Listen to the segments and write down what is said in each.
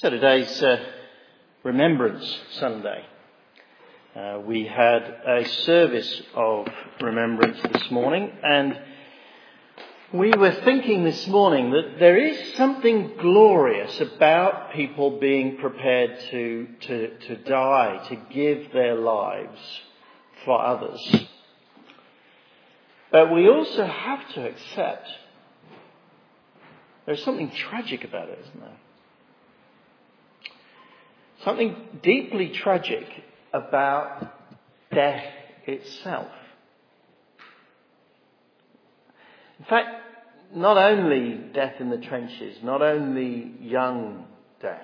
So today's uh, Remembrance Sunday. Uh, we had a service of remembrance this morning, and we were thinking this morning that there is something glorious about people being prepared to, to, to die, to give their lives for others. But we also have to accept there's something tragic about it, isn't there? Something deeply tragic about death itself. In fact, not only death in the trenches, not only young death,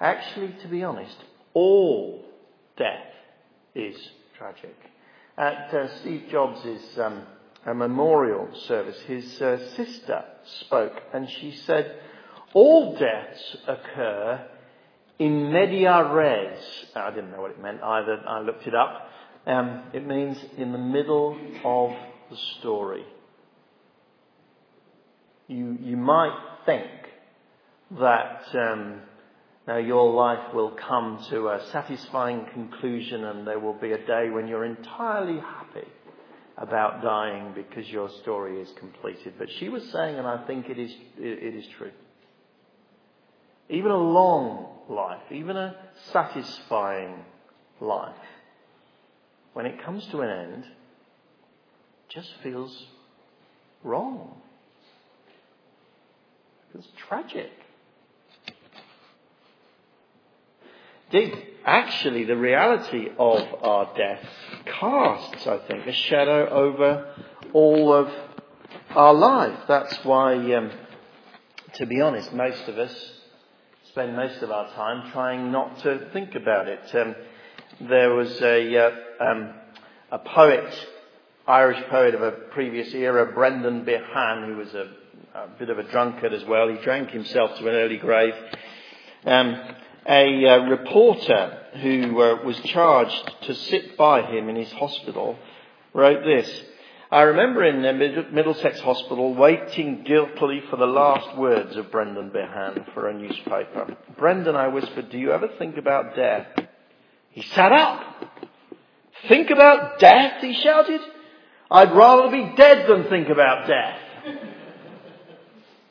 actually, to be honest, all death is tragic. At uh, Steve Jobs' um, memorial service, his uh, sister spoke and she said, All deaths occur in media res, I didn't know what it meant either, I looked it up. Um, it means in the middle of the story. You, you might think that um, now your life will come to a satisfying conclusion and there will be a day when you're entirely happy about dying because your story is completed. But she was saying, and I think it is, it, it is true, even a long life, even a satisfying life, when it comes to an end, just feels wrong. It feels tragic. Actually, the reality of our death casts, I think, a shadow over all of our life. That's why, um, to be honest, most of us spend most of our time trying not to think about it. Um, there was a, uh, um, a poet, Irish poet of a previous era, Brendan Behan, who was a, a, bit of a drunkard as well. He drank himself to an early grave. Um, a uh, reporter who uh, was charged to sit by him in his hospital wrote this. I remember in the Middlesex Hospital waiting guiltily for the last words of Brendan Behan for a newspaper. Brendan, I whispered, do you ever think about death? He sat up. Think about death? He shouted. I'd rather be dead than think about death.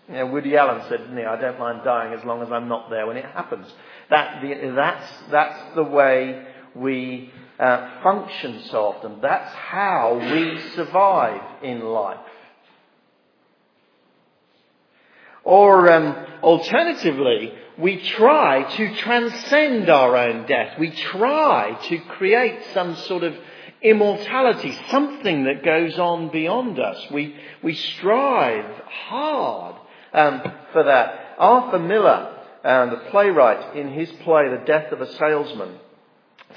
You know, Woody Allen said, didn't he, I don't mind dying as long as I'm not there when it happens. That, that's, that's the way we uh, function so often. That's how we survive in life. Or um, alternatively, we try to transcend our own death. We try to create some sort of immortality, something that goes on beyond us. We, we strive hard um, for that. Arthur Miller, uh, the playwright, in his play The Death of a Salesman,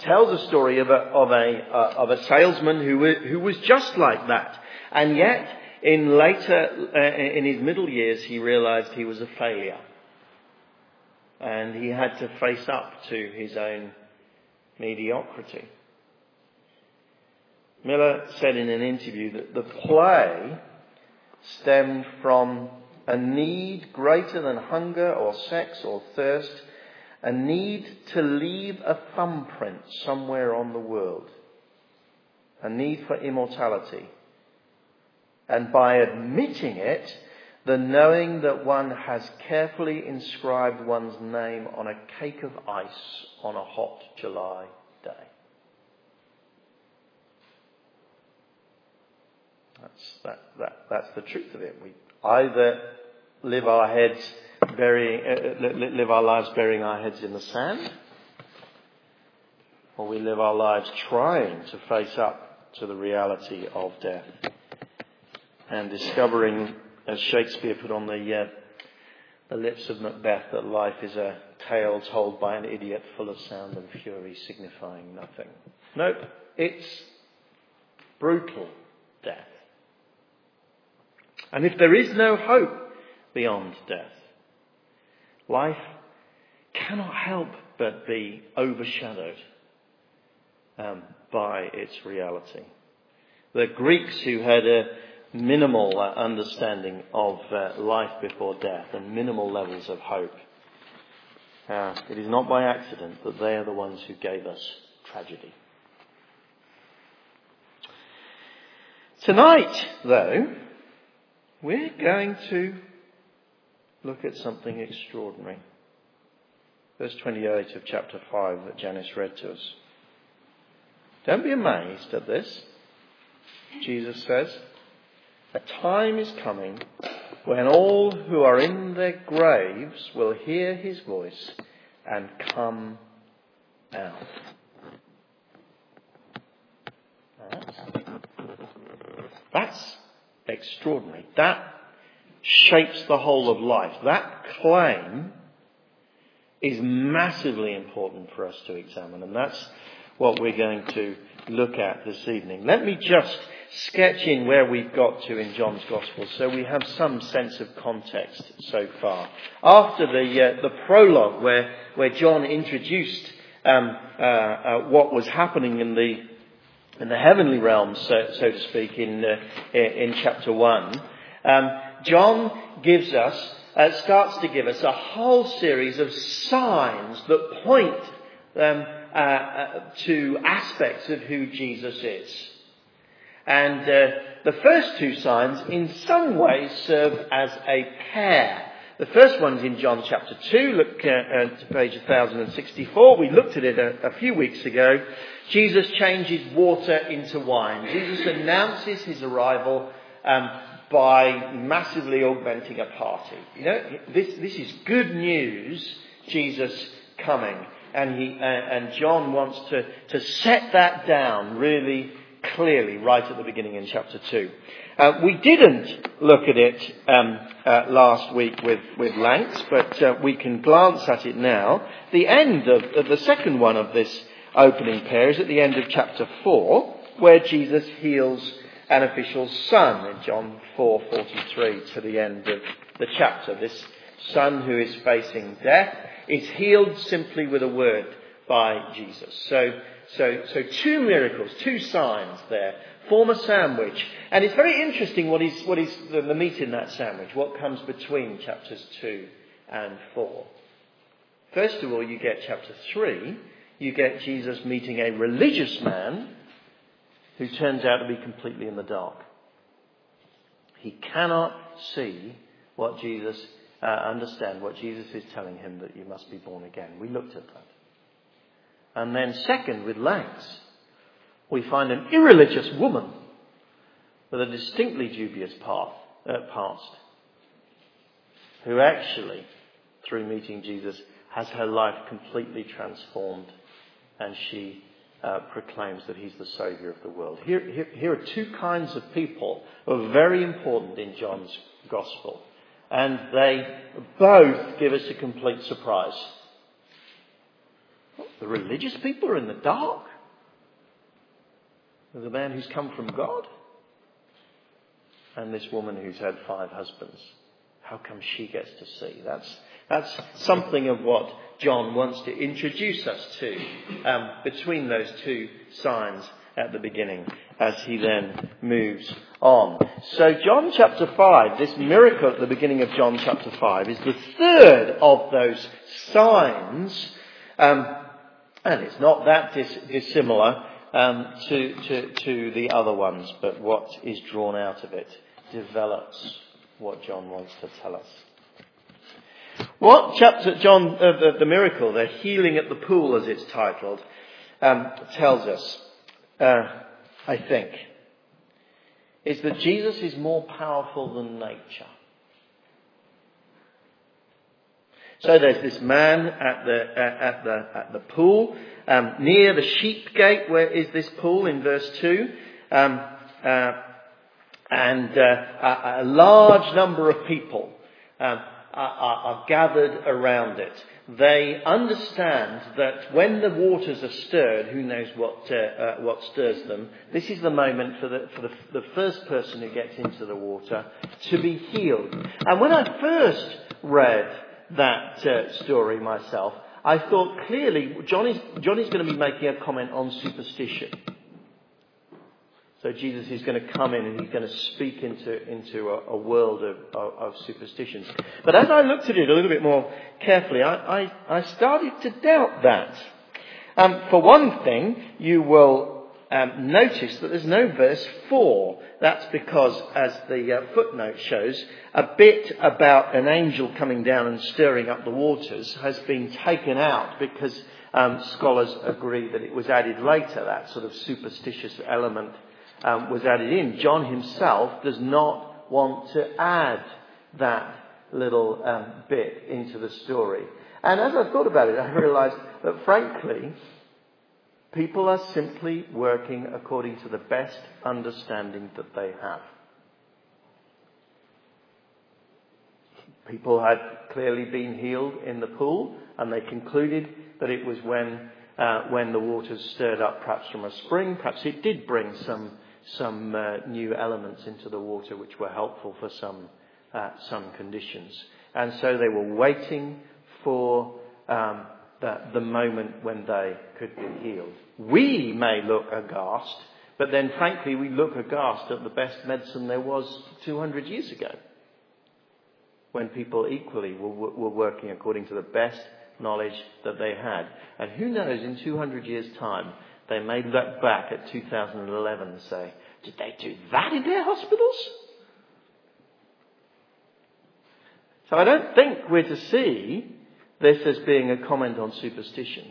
tells a story of a, of a, uh, of a salesman who, who was just like that. And yet, in later, uh, in his middle years, he realized he was a failure. And he had to face up to his own mediocrity. Miller said in an interview that the play stemmed from a need greater than hunger or sex or thirst a need to leave a thumbprint somewhere on the world, a need for immortality. And by admitting it, the knowing that one has carefully inscribed one's name on a cake of ice on a hot July day. That's, that, that, that's the truth of it. We either live our heads burying, uh, uh live our lives burying our heads in the sand, or we live our lives trying to face up to the reality of death and discovering, as Shakespeare put on the, uh, the lips of Macbeth, that life is a tale told by an idiot full of sound and fury, signifying nothing. Nope, it's brutal death. And if there is no hope beyond death, life cannot help but be overshadowed um, by its reality. The Greeks who had a minimal uh, understanding of uh, life before death and minimal levels of hope Uh, it is not by accident that they are the ones who gave us tragedy. Tonight, though, we're going to look at something extraordinary. Verse 28 of chapter 5 that Janice read to us. Don't be amazed at this. Jesus says, A time is coming when all who are in their graves will hear his voice and come out. That's extraordinary. That shapes the whole of life. That claim is massively important for us to examine, and that's what we're going to look at this evening. Let me just sketch in where we've got to in John's Gospel so we have some sense of context so far. After the, uh, the prologue where, where John introduced um, uh, uh, what was happening in the, in the heavenly realms, so, so to speak, in, uh, in chapter 1, um, John gives us, uh, starts to give us a whole series of signs that point um, uh, uh, to aspects of who Jesus is. And uh, the first two signs, in some ways, serve as a pair. The first one's in John chapter 2. Look uh, uh, to page 1064. We looked at it a, a few weeks ago. Jesus changes water into wine. Jesus announces his arrival um, by massively augmenting a party. You know, this, this is good news, Jesus coming. And, he, uh, and John wants to, to set that down really clearly right at the beginning in chapter 2. Uh, we didn't look at it um, uh, last week with, with length, but uh, we can glance at it now. The end of, of, the second one of this opening pair is at the end of chapter 4, where Jesus heals an official's son in John 4:43 to the end of the chapter. This son who is facing death is healed simply with a word by Jesus. So so, so two miracles, two signs there form a sandwich. And it's very interesting what is, what is the, the meat in that sandwich, what comes between chapters 2 and 4. First of all, you get chapter 3, you get Jesus meeting a religious man who turns out to be completely in the dark. He cannot see what Jesus, uh, understand what Jesus is telling him that you must be born again. We looked at that. And then, second, with Langs, we find an irreligious woman with a distinctly dubious path, uh, past, who actually, through meeting Jesus, has her life completely transformed and she uh, proclaims that he's the Saviour of the world. Here, here, here, are two kinds of people who are very important in John's Gospel, and they both give us a complete surprise. The religious people are in the dark. A man who's come from God. And this woman who's had five husbands. How come she gets to see? That's, that's something of what John wants to introduce us to um, between those two signs at the beginning as he then moves on. So John chapter 5, this miracle at the beginning of John chapter 5 is the third of those signs um, and it's not that dis- dissimilar um, to, to, to the other ones, but what is drawn out of it develops what John wants to tell us. What chapter, John, uh, the, the, miracle, the healing at the pool as it's titled, um, tells us, uh, I think, is that Jesus is more powerful than nature. So there's this man at the, uh, at the, at the pool, um, near the sheep gate. Where is this pool in verse 2? Um, uh, and uh, a, a, large number of people um, are, are, gathered around it. They understand that when the waters are stirred, who knows what, uh, uh, what stirs them, this is the moment for, the, for the, the first person who gets into the water to be healed. And when I first read that uh, story myself, I thought clearly Johnny's, Johnny's going to be making a comment on superstition. So Jesus is going to come in and he's going to speak into, into a, a world of, of, of, superstitions. But as I looked at it a little bit more carefully, I, I, I started to doubt that. Um, for one thing, you will um, notice that there's no verse 4. That's because, as the uh, footnote shows, a bit about an angel coming down and stirring up the waters has been taken out because um, scholars agree that it was added later, that sort of superstitious element um, was added in. John himself does not want to add that little um, bit into the story. And as I thought about it, I realized that frankly, people are simply working according to the best understanding that they have. People had clearly been healed in the pool, and they concluded that it was when, uh, when the waters stirred up, perhaps from a spring. Perhaps it did bring some some uh, new elements into the water which were helpful for some, uh, some conditions. And so they were waiting for um, the, the moment when they could be healed. We may look aghast, but then frankly we look aghast at the best medicine there was 200 years ago when people equally were, were working according to the best knowledge that they had. And who knows, in 200 years' time, they may look back at 2011 and say, did they do that in their hospitals? So I don't think we're to see this as being a comment on superstition.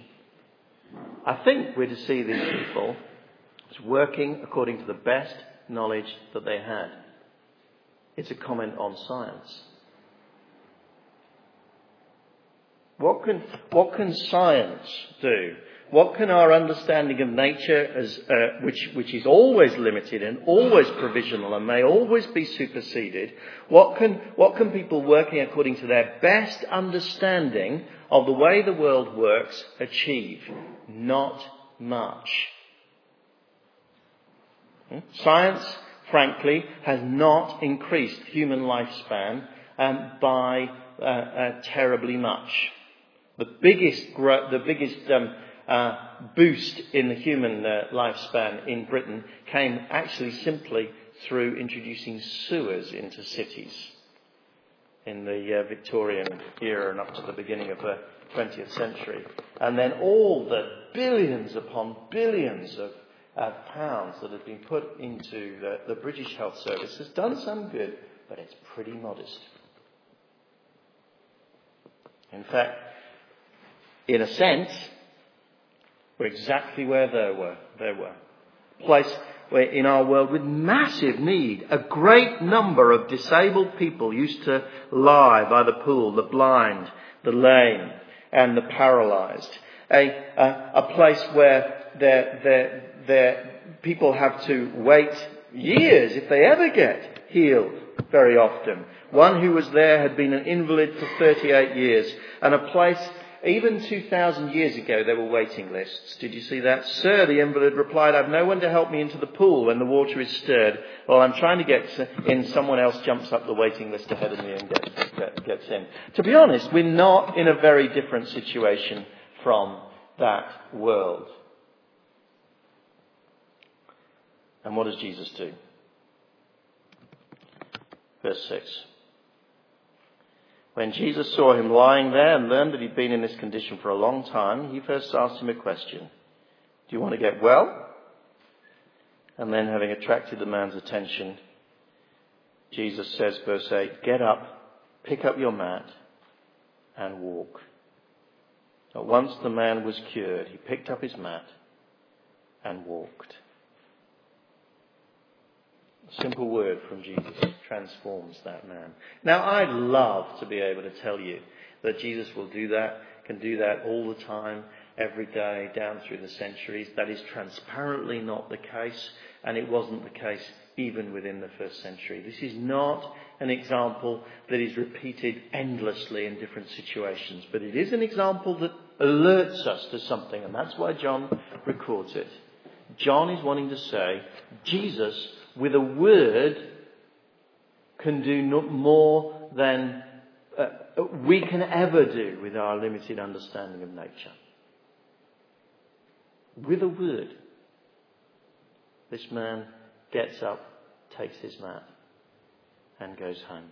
I think we're to see these people as working according to the best knowledge that they had. It's a comment on science. What can, what can science do what can our understanding of nature, as, uh, which, which is always limited and always provisional and may always be superseded, what can, what can people working according to their best understanding of the way the world works achieve? Not much. Hmm? Science, frankly, has not increased human lifespan um, by uh, uh, terribly much. The biggest, the biggest um, uh, boost in the human uh, lifespan in Britain came actually simply through introducing sewers into cities in the uh, Victorian era and up to the beginning of the 20th century. And then all the billions upon billions of uh, pounds that have been put into the, the British Health Service has done some good, but it's pretty modest. In fact, in a sense, were exactly where they were. They were. A place where in our world with massive need, a great number of disabled people used to lie by the pool, the blind, the lame, and the paralyzed. A, a, a place where their, their, their people have to wait years if they ever get healed very often. One who was there had been an invalid for 38 years and a place even 2,000 years ago, there were waiting lists. Did you see that? Sir, the invalid replied, I've no one to help me into the pool when the water is stirred. While I'm trying to get in. Someone else jumps up the waiting list ahead of me and gets, gets in. To be honest, we're not in a very different situation from that world. And what does Jesus do? Verse 6. When Jesus saw him lying there and learned that he'd been in this condition for a long time, he first asked him a question. Do you want to get well? And then, having attracted the man's attention, Jesus says, verse 8, Get up, pick up your mat, and walk. At once the man was cured. He picked up his mat and walked. Simple word from Jesus transforms that man. Now, I'd love to be able to tell you that Jesus will do that, can do that all the time, every day, down through the centuries. That is transparently not the case, and it wasn't the case even within the first century. This is not an example that is repeated endlessly in different situations, but it is an example that alerts us to something, and that's why John records it. John is wanting to say, Jesus with a word can do more than uh, we can ever do with our limited understanding of nature. With a word, this man gets up, takes his mat, and goes home.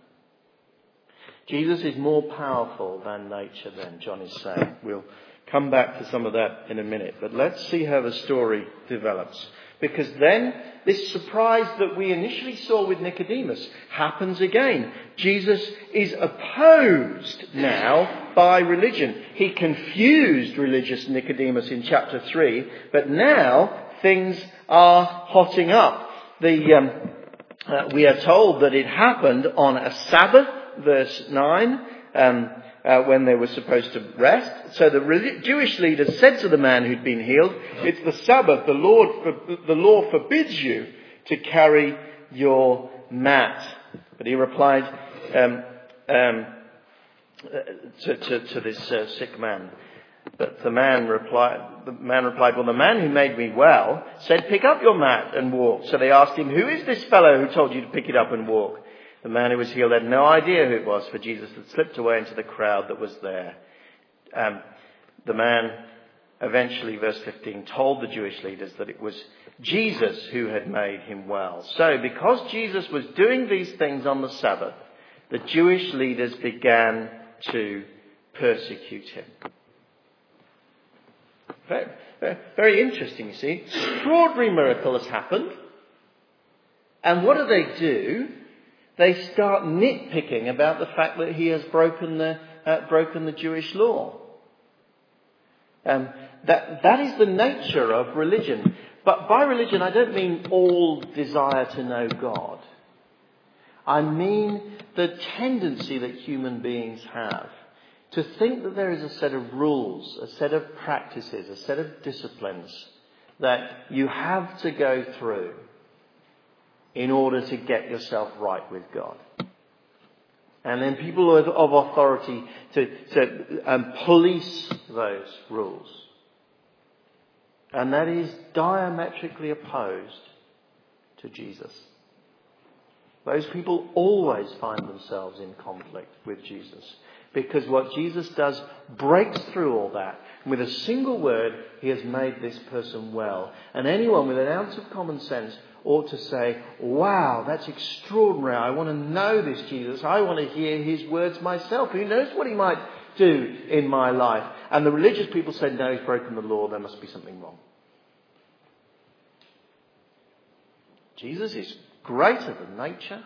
Jesus is more powerful than nature, then, John is saying. We'll come back to some of that in a minute, but let's see how the story develops. Because then this surprise that we initially saw with Nicodemus happens again. Jesus is opposed now by religion. He confused religious Nicodemus in chapter 3, but now things are hotting up. The, um, uh, we are told that it happened on a Sabbath, verse 9. Um, uh, when they were supposed to rest. So the Jewish leaders said to the man who'd been healed, "It's the Sabbath. The Lord, the law forbids you to carry your mat." But he replied um, um, to, to, to, this uh, sick man. But the man replied, the man replied, well, the man who made me well said, pick up your mat and walk. So they asked him, who is this fellow who told you to pick it up and walk? The man who was healed had no idea who it was, for Jesus had slipped away into the crowd that was there. Um, the man eventually, verse 15, told the Jewish leaders that it was Jesus who had made him well. So, because Jesus was doing these things on the Sabbath, the Jewish leaders began to persecute him. Very, very, very interesting, you see. Extraordinary miracle has happened. And what do they do? They start nitpicking about the fact that he has broken the, uh, broken the Jewish law. Um, that, that is the nature of religion. But by religion, I don't mean all desire to know God. I mean the tendency that human beings have to think that there is a set of rules, a set of practices, a set of disciplines that you have to go through in order to get yourself right with God. And then people of, authority to, to um, police those rules. And that is diametrically opposed to Jesus. Those people always find themselves in conflict with Jesus. Because what Jesus does breaks through all that. With a single word, he has made this person well. And anyone with an ounce of common sense ought to say, wow, that's extraordinary. I want to know this Jesus. I want to hear his words myself. Who knows what he might do in my life? And the religious people said, no, he's broken the law. There must be something wrong. Jesus is greater than nature.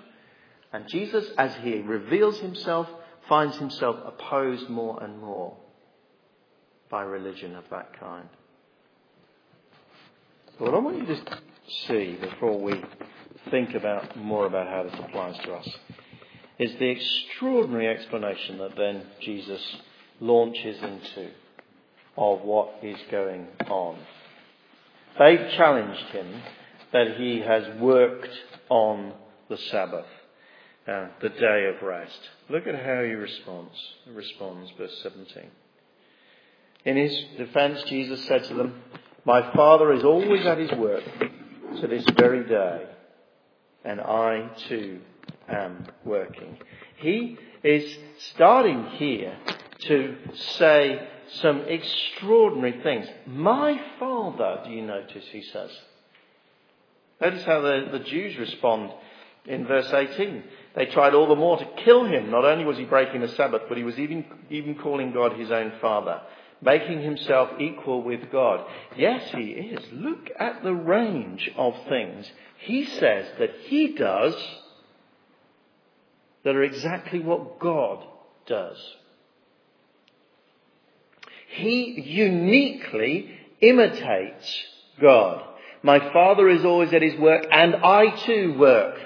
And Jesus, as he reveals himself, finds himself opposed more and more by religion of that kind. What I want you to see before we think about more about how this applies to us is the extraordinary explanation that then Jesus launches into of what is going on. They've challenged him that he has worked on the Sabbath, uh, the day of rest. Look at how he responds. Responds, verse 17. In his defense, Jesus said to them, My Father is always at his work to this very day, and I too am working. He is starting here to say some extraordinary things. My Father, do you notice, he says. Notice how the, the Jews respond in verse 18. They tried all the more to kill him. Not only was he breaking the Sabbath, but he was even, even calling God his own Father making himself equal with God. Yes, he is. Look at the range of things he says that he does that are exactly what God does. He uniquely imitates God. My Father is always at his work and I too work.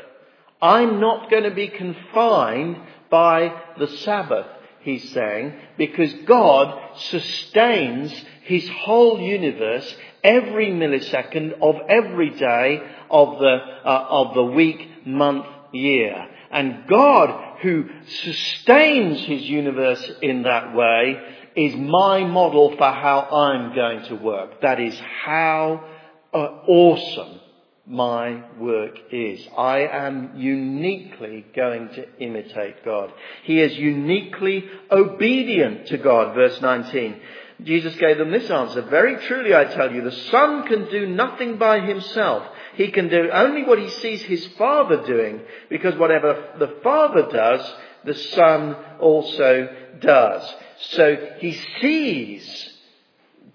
I'm not going to be confined by the Sabbath he's saying, because God sustains his whole universe every millisecond of every day of the, uh, of the week, month, year. And God, who sustains his universe in that way, is my model for how I'm going to work. That is how uh, awesome my work is. I am uniquely going to imitate God. He is uniquely obedient to God, verse 19. Jesus gave them this answer. Very truly I tell you, the Son can do nothing by himself. He can do only what he sees his Father doing, because whatever the Father does, the Son also does. So he sees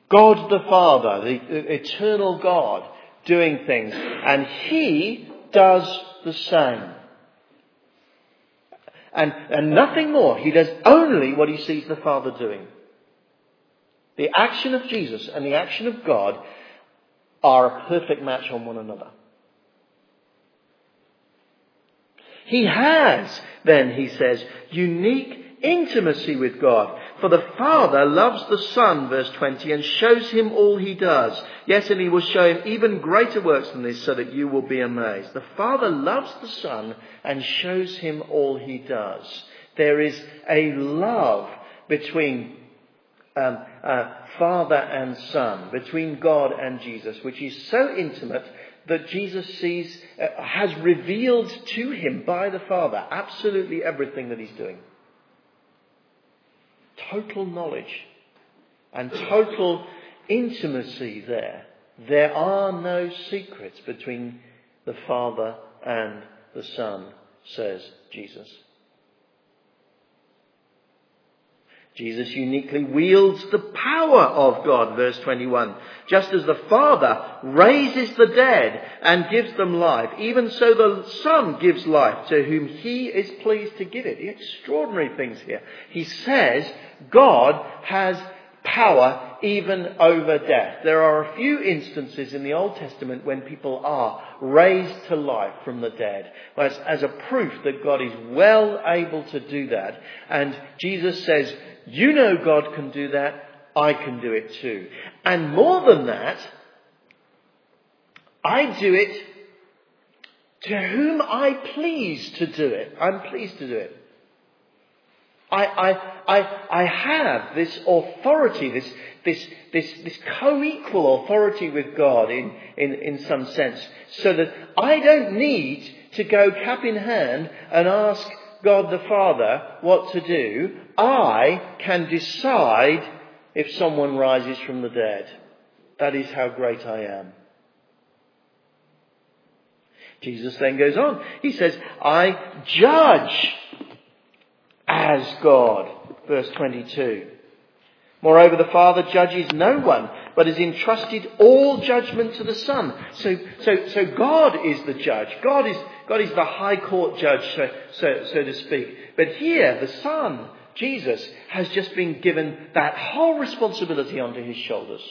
God the Father, the eternal God, doing things, and he does the same. And, and nothing more. He does only what he sees the Father doing. The action of Jesus and the action of God are a perfect match on one another. He has, then, he says, unique intimacy with God. For the Father loves the Son, verse 20, and shows him all he does. Yes, and he will show him even greater works than this so that you will be amazed. The Father loves the Son and shows him all he does. There is a love between um, uh, Father and Son, between God and Jesus, which is so intimate that Jesus sees, uh, has revealed to him by the Father absolutely everything that he's doing. Total knowledge and total intimacy there. There are no secrets between the Father and the Son, says Jesus. Jesus uniquely wields the power of God, verse 21. Just as the Father raises the dead and gives them life, even so the Son gives life to whom He is pleased to give it. The extraordinary things here. He says God has power even over death. There are a few instances in the Old Testament when people are raised to life from the dead, as, as a proof that God is well able to do that. And Jesus says, you know God can do that. I can do it too. And more than that, I do it to whom I please to do it. I'm pleased to do it. I, I, I, I have this authority, this, this, this, this co-equal authority with God in, in, in some sense, so that I don't need to go cap in hand and ask God the Father what to do, I can decide if someone rises from the dead. That is how great I am. Jesus then goes on. He says, I judge as God. Verse 22. Moreover, the Father judges no one, but has entrusted all judgment to the Son. So, so, so God is the judge. God is, God is the high court judge, so, so, so to speak. But here, the Son, Jesus, has just been given that whole responsibility onto his shoulders.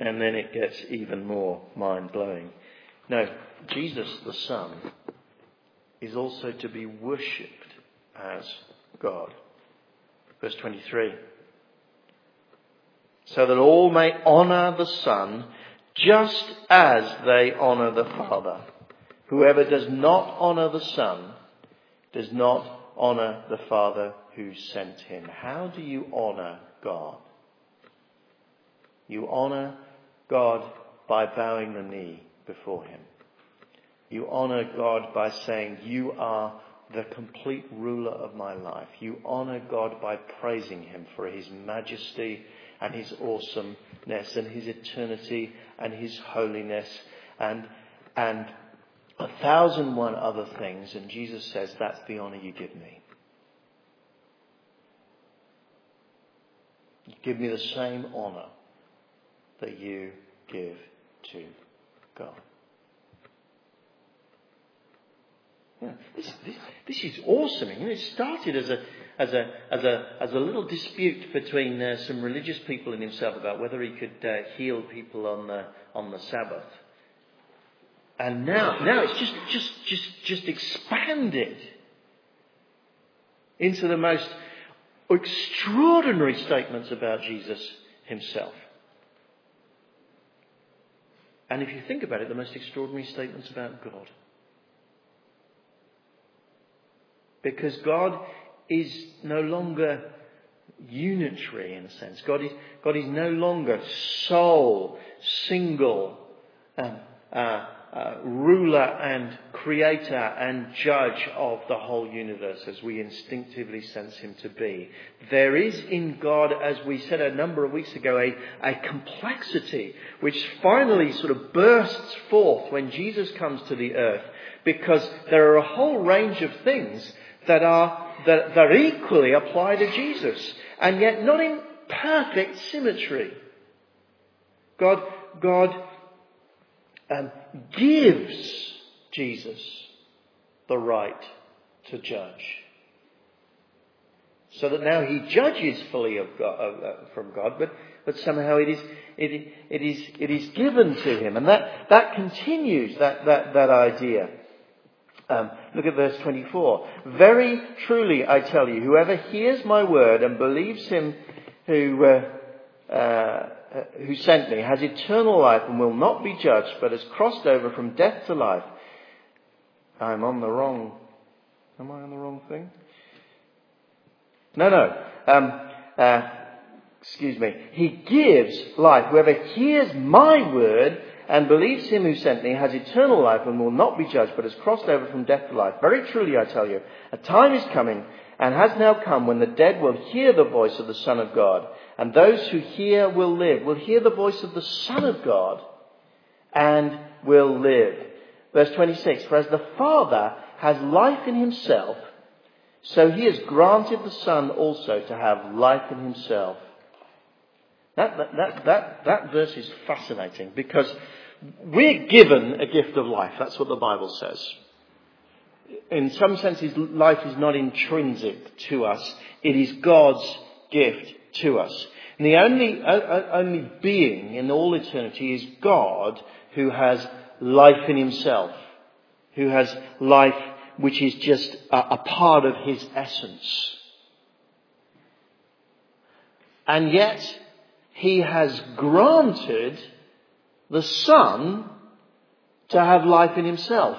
And then it gets even more mind blowing. Now, Jesus the Son is also to be worshipped as God. Verse 23. So that all may honour the Son just as they honour the Father. Whoever does not honour the Son does not honour the Father who sent him. How do you honour God? You honour God by bowing the knee before him. You honour God by saying, You are the complete ruler of my life. You honor God by praising Him for His majesty and His awesomeness and His eternity and His holiness and, and a thousand one other things. And Jesus says, that's the honor you give me. You give me the same honor that you give to God. Yeah, this, this, this is awesome. You know, it started as a, as a, as a, as a little dispute between uh, some religious people and himself about whether he could uh, heal people on the, on the Sabbath. And now, now it's just, just, just, just expanded into the most extraordinary statements about Jesus himself. And if you think about it, the most extraordinary statements about God. Because God is no longer unitary in a sense. God is, God is no longer sole, single, um, uh, uh, ruler and creator and judge of the whole universe as we instinctively sense him to be. There is in God, as we said a number of weeks ago, a, a complexity which finally sort of bursts forth when Jesus comes to the earth because there are a whole range of things that are, that, that equally apply to Jesus and yet not in perfect symmetry. God, God um, gives Jesus the right to judge. So that now he judges fully God, uh, from God, but, but somehow it is, it, it, is, it is given to him. And that, that continues that, that, that idea. Um, look at verse 24. Very truly I tell you, whoever hears my word and believes him who, uh, uh, who sent me has eternal life and will not be judged, but has crossed over from death to life. I'm on the wrong. Am I on the wrong thing? No, no. Um, uh, excuse me. He gives life. Whoever hears my word and believes him who sent me has eternal life and will not be judged, but has crossed over from death to life. Very truly I tell you, a time is coming and has now come when the dead will hear the voice of the Son of God, and those who hear will live, will hear the voice of the Son of God, and will live. Verse 26, for as the Father has life in himself, so he has granted the Son also to have life in himself. That, that, that, that, that verse is fascinating because we're given a gift of life. That's what the Bible says in some senses, life is not intrinsic to us. It is God's gift to us. And the only, only being in all eternity is God who has life in himself, who has life which is just a, a part of his essence. And yet, he has granted the Son to have life in himself.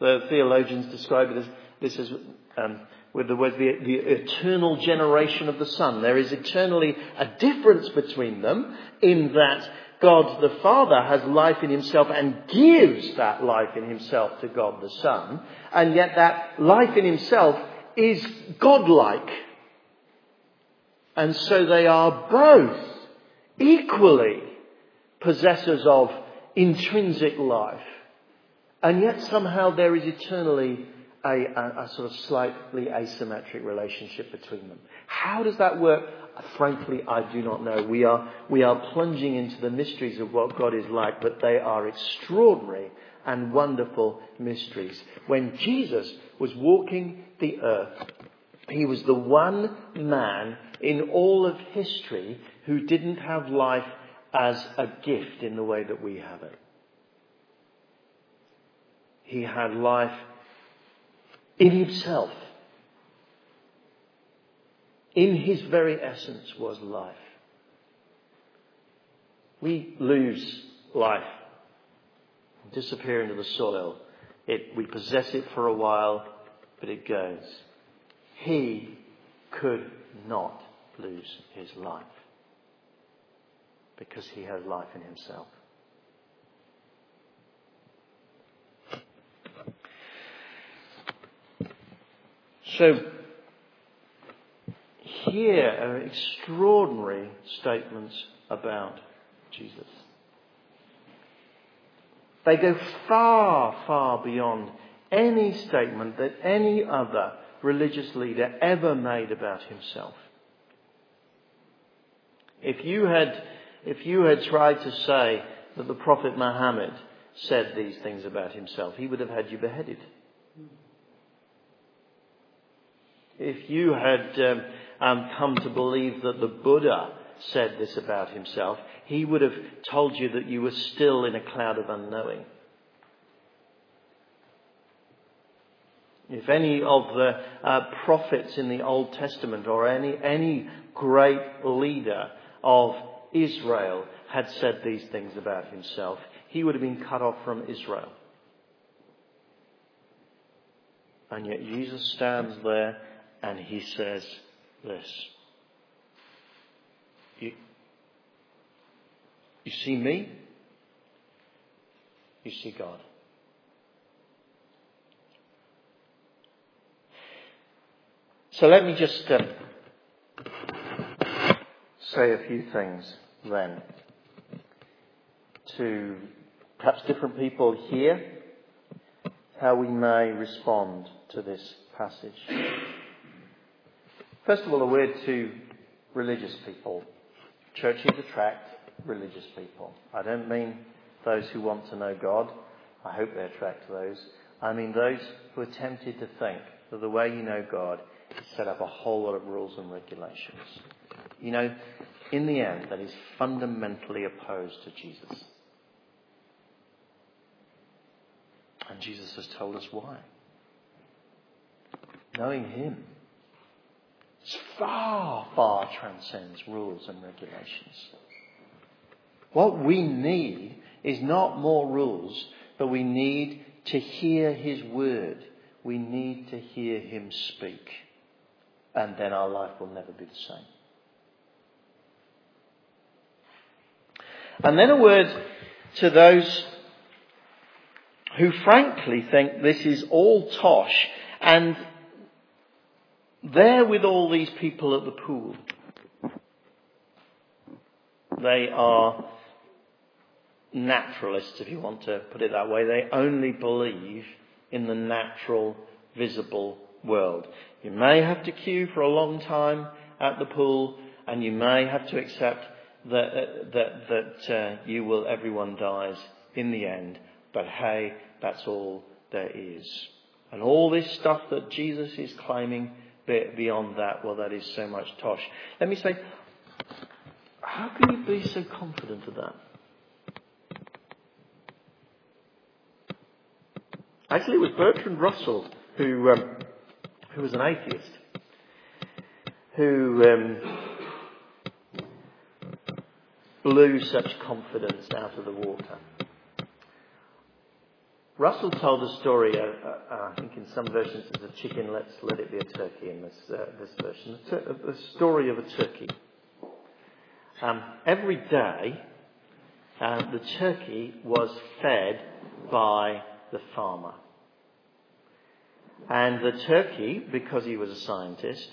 The theologians describe it as this is um, with the word the, the eternal generation of the Son. There is eternally a difference between them in that God the Father has life in himself and gives that life in himself to God the Son, and yet that life in himself is godlike. And so they are both equally possessors of intrinsic life. And yet somehow there is eternally a, a, a, sort of slightly asymmetric relationship between them. How does that work? Frankly, I do not know. We are, we are plunging into the mysteries of what God is like, but they are extraordinary and wonderful mysteries. When Jesus was walking the earth, he was the one man in all of history who didn't have life as a gift in the way that we have it. He had life in himself. In his very essence was life. We lose life, disappear into the soil. It, we possess it for a while, but it goes. He could not lose his life because he has life in himself. So, here are extraordinary statements about Jesus. They go far, far beyond any statement that any other religious leader ever made about himself. If you had, if you had tried to say that the Prophet Muhammad said these things about himself, he would have had you beheaded. If you had um, um, come to believe that the Buddha said this about himself, he would have told you that you were still in a cloud of unknowing. If any of the uh, prophets in the Old Testament or any, any great leader of Israel had said these things about himself, he would have been cut off from Israel. And yet Jesus stands there and he says this. You, you see me? you see God. So let me just um, say a few things then to perhaps different people here, how we may respond to this passage. First of all, a word to religious people. Churches attract religious people. I don't mean those who want to know God. I hope they attract those. I mean those who are tempted to think that the way you know God is set up a whole lot of rules and regulations. You know, in the end, that is fundamentally opposed to Jesus. And Jesus has told us why. Knowing Him far, far transcends rules and regulations. What we need is not more rules, but we need to hear His word. We need to hear Him speak. And then our life will never be the same. And then a word to those who frankly think this is all tosh and there with all these people at the pool. They are naturalists, if you want to put it that way. They only believe in the natural, visible world. You may have to queue for a long time at the pool, and you may have to accept that, uh, that, that uh, you will, everyone dies in the end. But hey, that's all there is. And all this stuff that Jesus is claiming beyond that, well, that is so much tosh. Let me say, how can you be so confident of that? Actually, it was Bertrand Russell who, um, who was an atheist, who um, blew such confidence out of the water. Russell told a story, uh, uh, I think in some versions it's a chicken, let's let it be a turkey in this, uh, this version. The story of a turkey. Um, every day, uh, the turkey was fed by the farmer. And the turkey, because he was a scientist,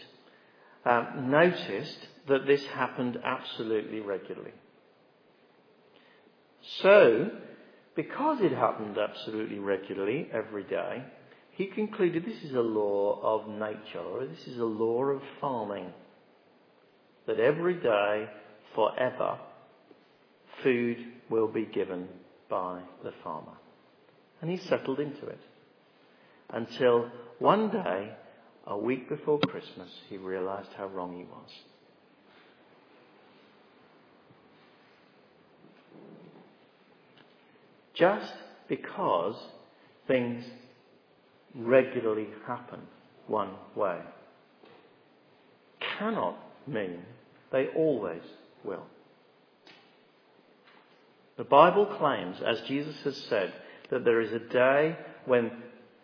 um, noticed that this happened absolutely regularly. So, because it happened absolutely regularly every day, he concluded this is a law of nature, or this is a law of farming. That every day, forever, food will be given by the farmer. And he settled into it. Until one day, a week before Christmas, he realized how wrong he was. Just because things regularly happen one way cannot mean they always will. The Bible claims, as Jesus has said, that there is a day when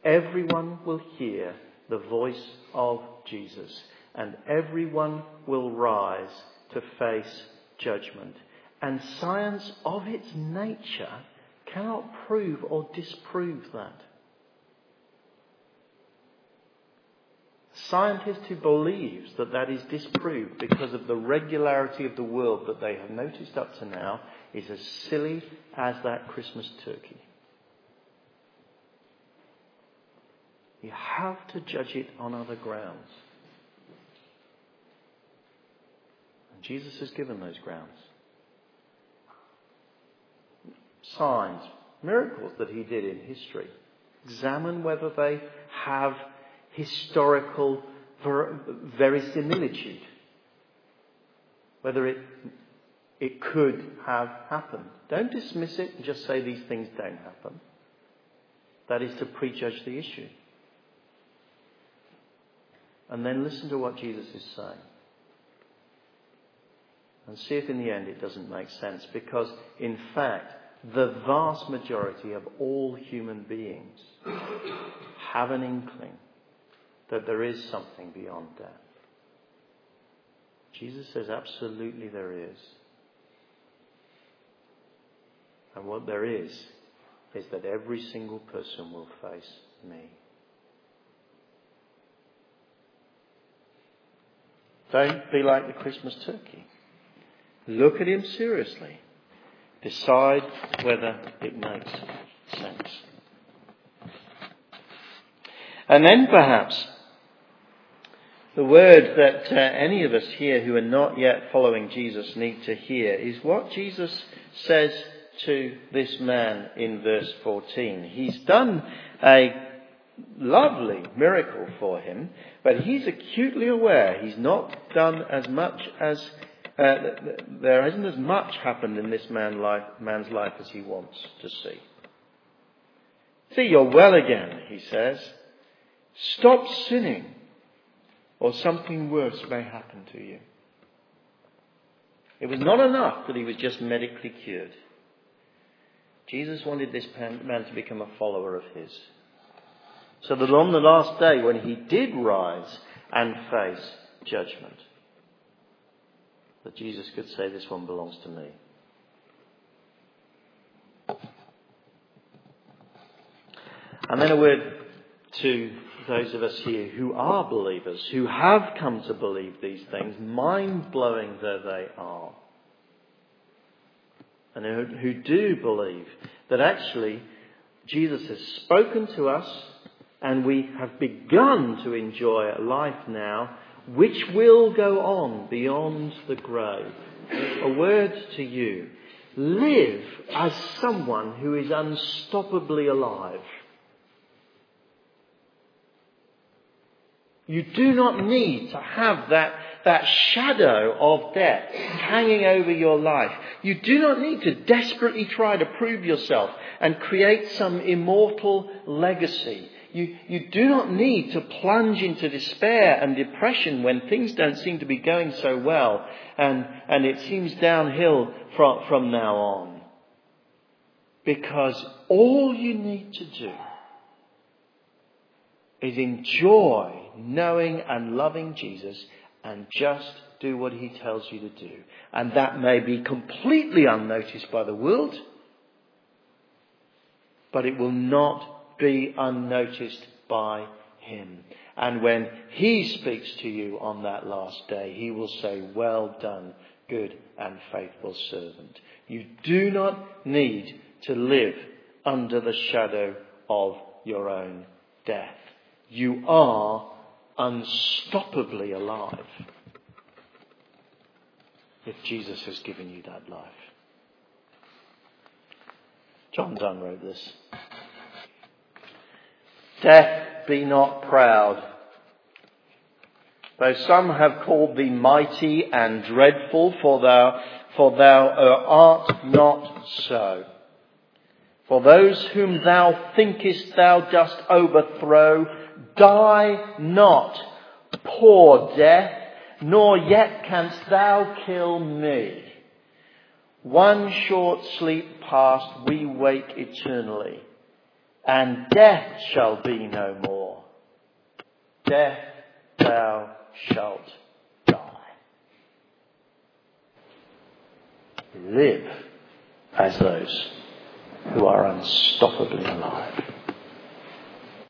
everyone will hear the voice of Jesus and everyone will rise to face judgment. And science of its nature cannot prove or disprove that. Scientist who believes that that is disproved because of the regularity of the world that they have noticed up to now is as silly as that Christmas turkey. You have to judge it on other grounds. And Jesus has given those grounds signs, miracles that he did in history. Examine whether they have historical verisimilitude. Whether it, it could have happened. Don't dismiss it and just say these things don't happen. That is to prejudge the issue. And then listen to what Jesus is saying. And see if in the end it doesn't make sense. Because, in fact, the vast majority of all human beings have an inkling that there is something beyond death. Jesus says, absolutely there is. And what there is, is that every single person will face me. Don't be like the Christmas turkey. Look at him seriously. Decide whether it makes sense. And then perhaps the word that uh, any of us here who are not yet following Jesus need to hear is what Jesus says to this man in verse 14. He's done a lovely miracle for him, but he's acutely aware he's not done as much as uh, there isn't as much happened in this man life, man's life as he wants to see. See, you're well again, he says. Stop sinning, or something worse may happen to you. It was not enough that he was just medically cured. Jesus wanted this man to become a follower of his. So that on the last day, when he did rise and face judgment, that Jesus could say, This one belongs to me. And then a word to those of us here who are believers, who have come to believe these things, mind blowing though they are, and who, who do believe that actually Jesus has spoken to us and we have begun to enjoy life now which will go on beyond the grave. A word to you. Live as someone who is unstoppably alive. You do not need to have that, that shadow of death hanging over your life. You do not need to desperately try to prove yourself and create some immortal legacy. You, you do not need to plunge into despair and depression when things don't seem to be going so well and, and it seems downhill from, from now on. Because all you need to do is enjoy knowing and loving Jesus and just do what he tells you to do. And that may be completely unnoticed by the world, but it will not be unnoticed by him. And when he speaks to you on that last day, he will say, Well done, good and faithful servant. You do not need to live under the shadow of your own death. You are unstoppably alive if Jesus has given you that life. John Donne wrote this. Death, be not proud. Though some have called thee mighty and dreadful, for thou, for thou art not so. For those whom thou thinkest thou dost overthrow, Die not, poor death, nor yet canst thou kill me. One short sleep past, we wake eternally, and death shall be no more. Death thou shalt die. Live as those who are unstoppably alive.